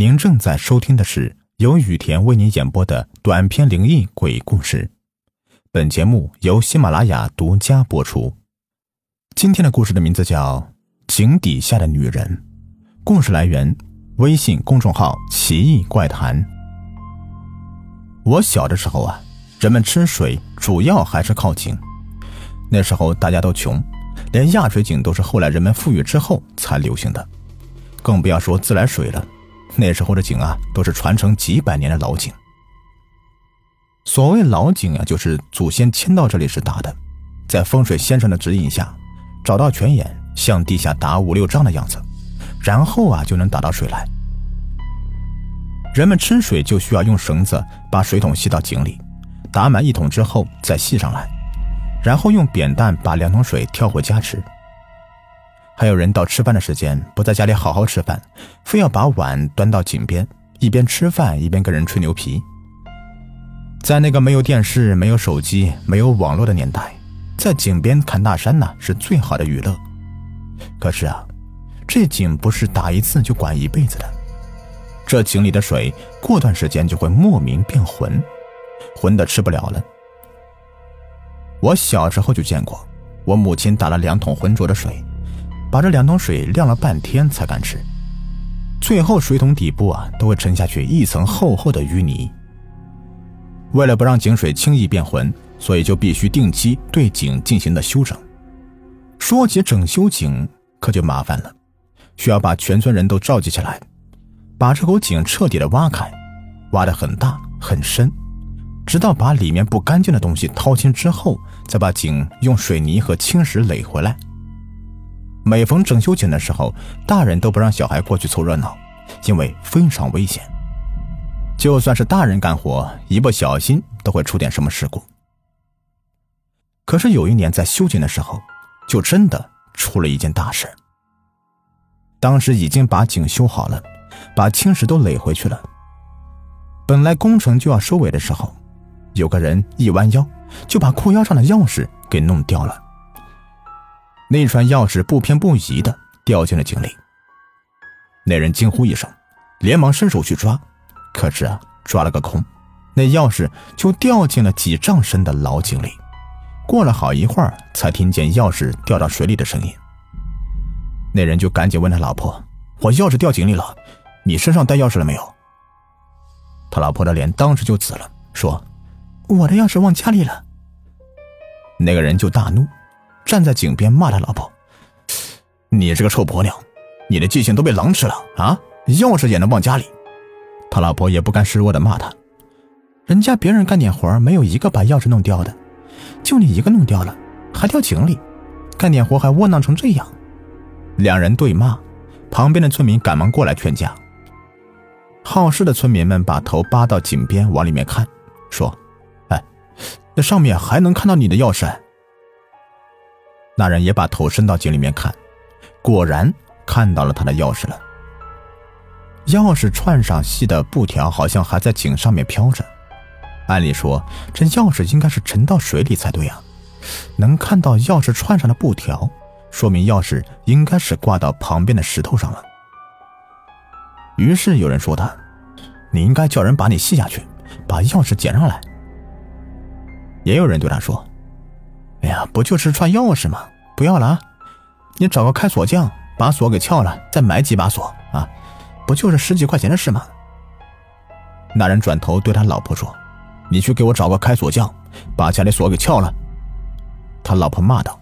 您正在收听的是由雨田为您演播的短篇灵异鬼故事。本节目由喜马拉雅独家播出。今天的故事的名字叫《井底下的女人》，故事来源微信公众号“奇异怪谈”。我小的时候啊，人们吃水主要还是靠井。那时候大家都穷，连压水井都是后来人们富裕之后才流行的，更不要说自来水了。那时候的井啊，都是传承几百年的老井。所谓老井啊，就是祖先迁到这里时打的，在风水先生的指引下，找到泉眼，向地下打五六丈的样子，然后啊，就能打到水来。人们吃水就需要用绳子把水桶系到井里，打满一桶之后再系上来，然后用扁担把两桶水挑回家吃。还有人到吃饭的时间不在家里好好吃饭，非要把碗端到井边，一边吃饭一边跟人吹牛皮。在那个没有电视、没有手机、没有网络的年代，在井边看大山呢是最好的娱乐。可是啊，这井不是打一次就管一辈子的，这井里的水过段时间就会莫名变浑，浑的吃不了了。我小时候就见过，我母亲打了两桶浑浊的水。把这两桶水晾了半天才敢吃，最后水桶底部啊都会沉下去一层厚厚的淤泥。为了不让井水轻易变浑，所以就必须定期对井进行的修整。说起整修井，可就麻烦了，需要把全村人都召集起来，把这口井彻底的挖开，挖得很大很深，直到把里面不干净的东西掏清之后，再把井用水泥和青石垒回来。每逢整修井的时候，大人都不让小孩过去凑热闹，因为非常危险。就算是大人干活，一不小心都会出点什么事故。可是有一年在修井的时候，就真的出了一件大事。当时已经把井修好了，把青石都垒回去了。本来工程就要收尾的时候，有个人一弯腰，就把裤腰上的钥匙给弄掉了。那串钥匙不偏不倚的掉进了井里。那人惊呼一声，连忙伸手去抓，可是啊，抓了个空，那钥匙就掉进了几丈深的老井里。过了好一会儿，才听见钥匙掉到水里的声音。那人就赶紧问他老婆：“我钥匙掉井里了，你身上带钥匙了没有？”他老婆的脸当时就紫了，说：“我的钥匙忘家里了。”那个人就大怒。站在井边骂他老婆：“你这个臭婆娘，你的记性都被狼吃了啊！钥匙也能忘家里。”他老婆也不甘示弱的骂他：“人家别人干点活没有一个把钥匙弄掉的，就你一个弄掉了，还掉井里，干点活还窝囊成这样。”两人对骂，旁边的村民赶忙过来劝架。好事的村民们把头扒到井边往里面看，说：“哎，那上面还能看到你的钥匙。”那人也把头伸到井里面看，果然看到了他的钥匙了。钥匙串上细的布条好像还在井上面飘着。按理说，这钥匙应该是沉到水里才对啊。能看到钥匙串上的布条，说明钥匙应该是挂到旁边的石头上了。于是有人说他：“你应该叫人把你系下去，把钥匙捡上来。”也有人对他说。哎呀，不就是串钥匙吗？不要了啊！你找个开锁匠把锁给撬了，再买几把锁啊！不就是十几块钱的事吗？那人转头对他老婆说：“你去给我找个开锁匠，把家里锁给撬了。”他老婆骂道：“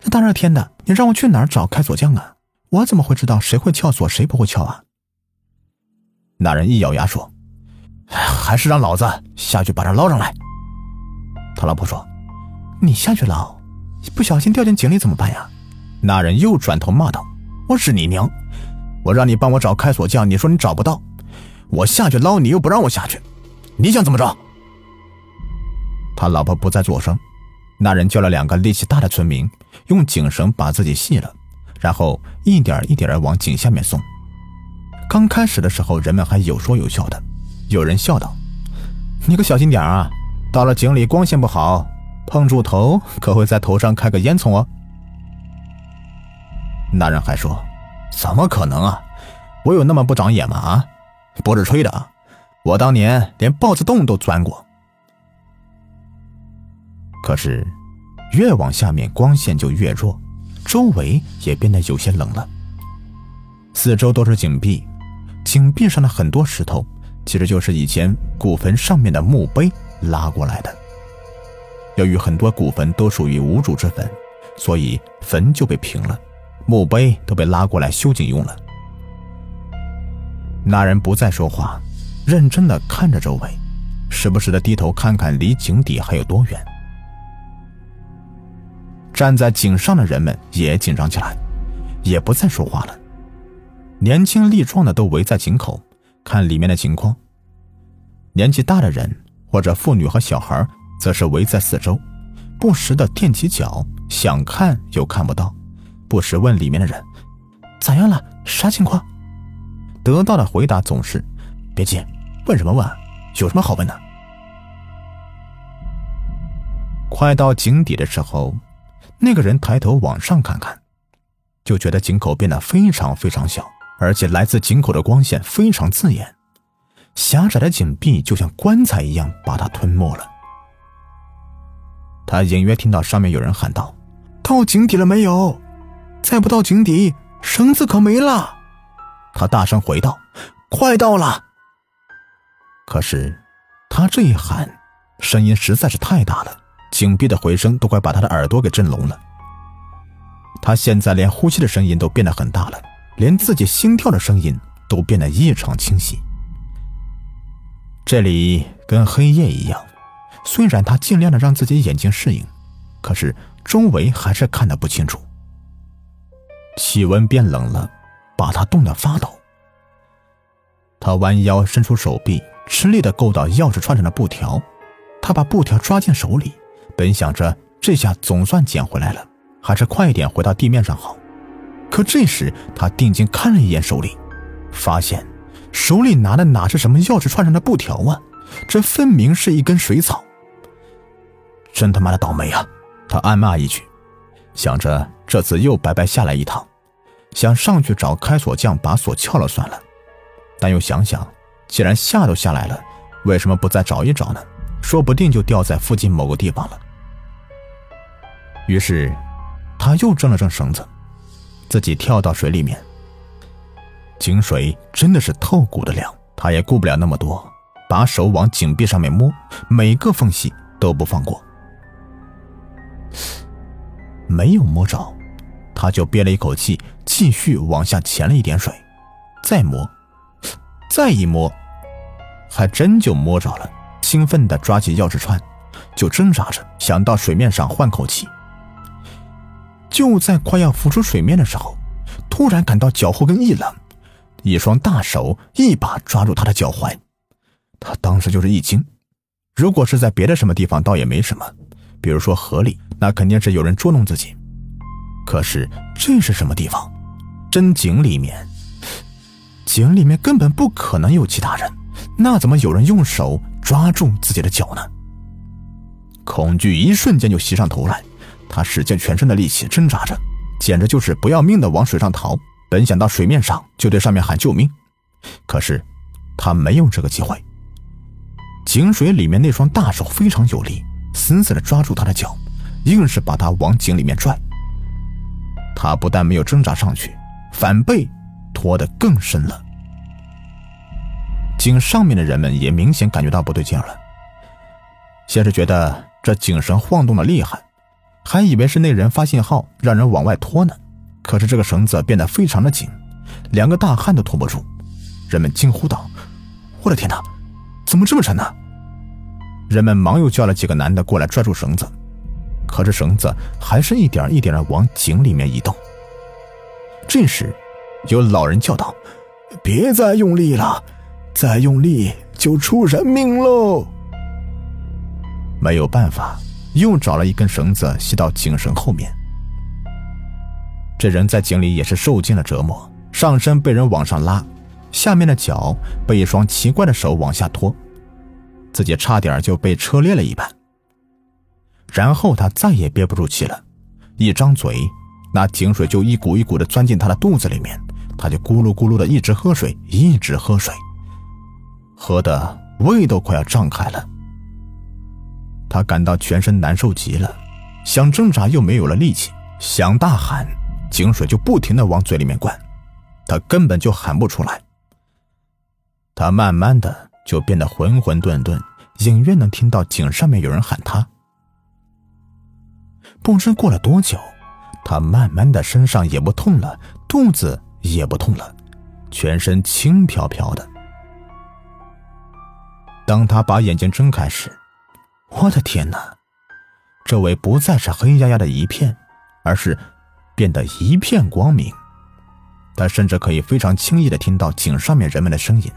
这大热天的，你让我去哪儿找开锁匠啊？我怎么会知道谁会撬锁，谁不会撬啊？”那人一咬牙说：“还是让老子下去把他捞上来。”他老婆说。你下去捞，不小心掉进井里怎么办呀？那人又转头骂道：“我是你娘！我让你帮我找开锁匠，你说你找不到，我下去捞，你又不让我下去，你想怎么着？”他老婆不再作声。那人叫了两个力气大的村民，用井绳把自己系了，然后一点一点的往井下面送。刚开始的时候，人们还有说有笑的，有人笑道：“你可小心点啊，到了井里光线不好。”碰住头可会在头上开个烟囱哦。那人还说：“怎么可能啊？我有那么不长眼吗？啊，不是吹的，我当年连豹子洞都钻过。可是，越往下面光线就越弱，周围也变得有些冷了。四周都是井壁，井壁上的很多石头，其实就是以前古坟上面的墓碑拉过来的。由于很多古坟都属于无主之坟，所以坟就被平了，墓碑都被拉过来修井用了。那人不再说话，认真的看着周围，时不时的低头看看离井底还有多远。站在井上的人们也紧张起来，也不再说话了。年轻力壮的都围在井口，看里面的情况。年纪大的人或者妇女和小孩，则是围在四周，不时的踮起脚，想看又看不到，不时问里面的人：“咋样了？啥情况？”得到的回答总是：“别急，问什么问？有什么好问的？”快到井底的时候。那个人抬头往上看看，就觉得井口变得非常非常小，而且来自井口的光线非常刺眼，狭窄的井壁就像棺材一样把他吞没了。他隐约听到上面有人喊道：“到井底了没有？再不到井底，绳子可没了。”他大声回道：“快到了。”可是，他这一喊，声音实在是太大了。井壁的回声都快把他的耳朵给震聋了。他现在连呼吸的声音都变得很大了，连自己心跳的声音都变得异常清晰。这里跟黑夜一样，虽然他尽量的让自己眼睛适应，可是周围还是看得不清楚。气温变冷了，把他冻得发抖。他弯腰伸出手臂，吃力的够到钥匙串上的布条，他把布条抓进手里。本想着这下总算捡回来了，还是快一点回到地面上好。可这时他定睛看了一眼手里，发现手里拿的哪是什么钥匙串上的布条啊？这分明是一根水草。真他妈的倒霉啊！他暗骂一句，想着这次又白白下来一趟，想上去找开锁匠把锁撬了算了。但又想想，既然下都下来了，为什么不再找一找呢？说不定就掉在附近某个地方了。于是，他又挣了挣绳子，自己跳到水里面。井水真的是透骨的凉，他也顾不了那么多，把手往井壁上面摸，每个缝隙都不放过。没有摸着，他就憋了一口气，继续往下潜了一点水，再摸，再一摸，还真就摸着了。兴奋地抓起钥匙串，就挣扎着想到水面上换口气。就在快要浮出水面的时候，突然感到脚后跟一冷，一双大手一把抓住他的脚踝。他当时就是一惊。如果是在别的什么地方，倒也没什么，比如说河里，那肯定是有人捉弄自己。可是这是什么地方？真井里面，井里面根本不可能有其他人，那怎么有人用手？抓住自己的脚呢，恐惧一瞬间就袭上头来，他使尽全身的力气挣扎着，简直就是不要命的往水上逃。本想到水面上就对上面喊救命，可是他没有这个机会。井水里面那双大手非常有力，死死的抓住他的脚，硬是把他往井里面拽。他不但没有挣扎上去，反被拖得更深了。井上面的人们也明显感觉到不对劲了。先是觉得这井绳晃动的厉害，还以为是那人发信号让人往外拖呢。可是这个绳子变得非常的紧，两个大汉都拖不住。人们惊呼道：“我的天哪，怎么这么沉呢？”人们忙又叫了几个男的过来拽住绳子，可是绳子还是一点一点的往井里面移动。这时，有老人叫道：“别再用力了。”再用力就出人命喽！没有办法，又找了一根绳子系到井绳后面。这人在井里也是受尽了折磨，上身被人往上拉，下面的脚被一双奇怪的手往下拖，自己差点就被车裂了一半。然后他再也憋不住气了，一张嘴，那井水就一股一股的钻进他的肚子里面，他就咕噜咕噜的一直喝水，一直喝水，喝的胃都快要胀开了。他感到全身难受极了，想挣扎又没有了力气，想大喊，井水就不停的往嘴里面灌，他根本就喊不出来。他慢慢的就变得浑浑沌沌，隐约能听到井上面有人喊他。不知过了多久，他慢慢的身上也不痛了，肚子也不痛了，全身轻飘飘的。当他把眼睛睁开时，我的天哪！周围不再是黑压压的一片，而是变得一片光明。他甚至可以非常轻易的听到井上面人们的声音。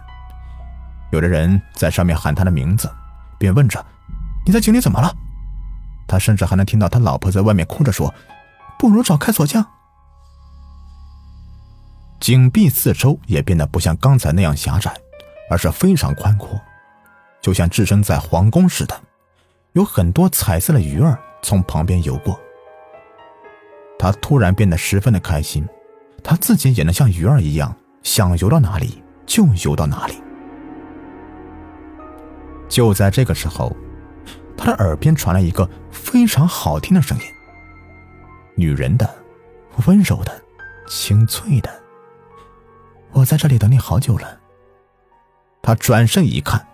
有的人在上面喊他的名字，便问着：“你在井里怎么了？”他甚至还能听到他老婆在外面哭着说：“不如找开锁匠。”井壁四周也变得不像刚才那样狭窄，而是非常宽阔，就像置身在皇宫似的。有很多彩色的鱼儿从旁边游过。他突然变得十分的开心，他自己也能像鱼儿一样，想游到哪里就游到哪里。就在这个时候。他的耳边传来一个非常好听的声音，女人的、温柔的、清脆的。我在这里等你好久了。他转身一看，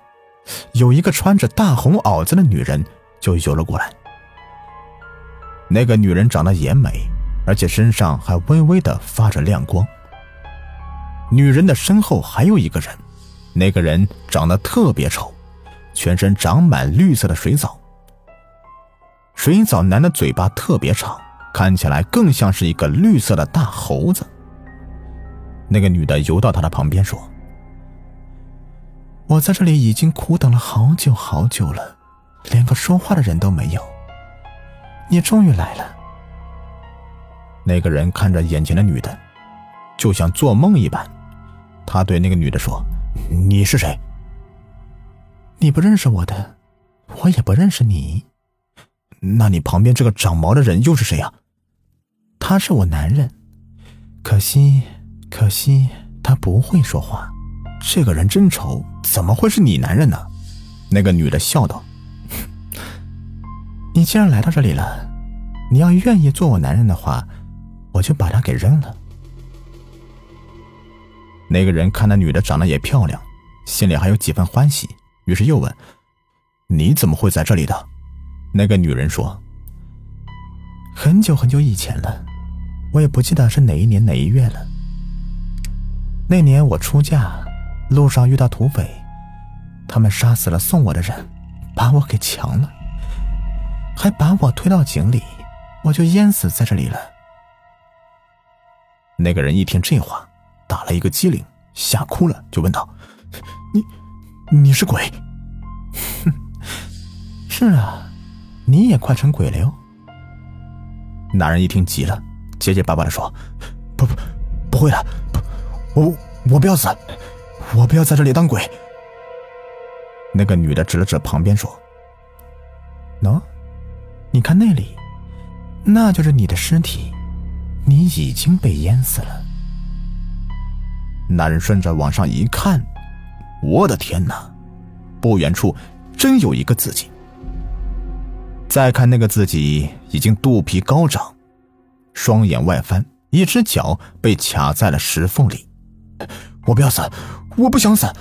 有一个穿着大红袄子的女人就游了过来。那个女人长得也美，而且身上还微微的发着亮光。女人的身后还有一个人，那个人长得特别丑。全身长满绿色的水藻，水藻男的嘴巴特别长，看起来更像是一个绿色的大猴子。那个女的游到他的旁边说：“我在这里已经苦等了好久好久了，连个说话的人都没有。你终于来了。”那个人看着眼前的女的，就像做梦一般。他对那个女的说：“你是谁？”你不认识我的，我也不认识你。那你旁边这个长毛的人又是谁呀？他是我男人，可惜，可惜他不会说话。这个人真丑，怎么会是你男人呢？那个女的笑道：“ 你既然来到这里了，你要愿意做我男人的话，我就把他给扔了。”那个人看那女的长得也漂亮，心里还有几分欢喜。于是又问：“你怎么会在这里的？”那个女人说：“很久很久以前了，我也不记得是哪一年哪一月了。那年我出嫁，路上遇到土匪，他们杀死了送我的人，把我给强了，还把我推到井里，我就淹死在这里了。”那个人一听这话，打了一个激灵，吓哭了，就问道：“你？”你是鬼，哼！是啊，你也快成鬼了哟。男人一听急了，结结巴巴的说：“不不，不会的，不，我我不要死，我不要在这里当鬼。”那个女的指了指旁边说：“喏，你看那里，那就是你的尸体，你已经被淹死了。”男人顺着往上一看。我的天哪！不远处真有一个自己。再看那个自己，已经肚皮高涨，双眼外翻，一只脚被卡在了石缝里。我不要死，我不想死！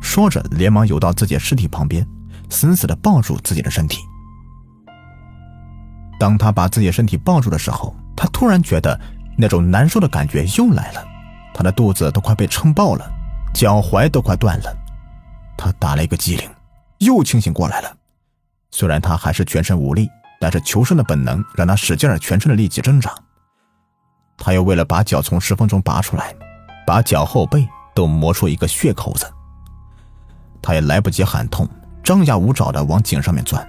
说着，连忙游到自己的尸体旁边，死死的抱住自己的身体。当他把自己身体抱住的时候，他突然觉得那种难受的感觉又来了，他的肚子都快被撑爆了。脚踝都快断了，他打了一个激灵，又清醒过来了。虽然他还是全身无力，但是求生的本能让他使劲儿全身的力气挣扎。他又为了把脚从石缝中拔出来，把脚后背都磨出一个血口子。他也来不及喊痛，张牙舞爪的往井上面钻。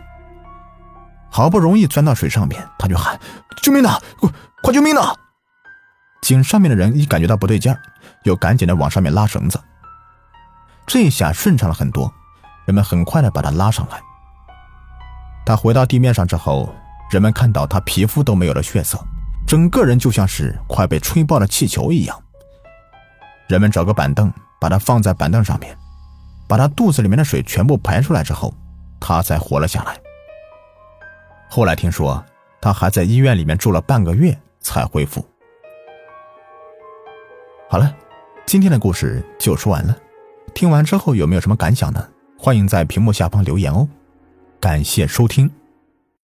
好不容易钻到水上面，他就喊：“救命呐！快快救命呐！”井上面的人一感觉到不对劲儿，又赶紧的往上面拉绳子。这下顺畅了很多，人们很快的把他拉上来。他回到地面上之后，人们看到他皮肤都没有了血色，整个人就像是快被吹爆的气球一样，人们找个板凳，把他放在板凳上面，把他肚子里面的水全部排出来之后，他才活了下来。后来听说，他还在医院里面住了半个月才恢复。好了，今天的故事就说完了。听完之后有没有什么感想呢？欢迎在屏幕下方留言哦。感谢收听。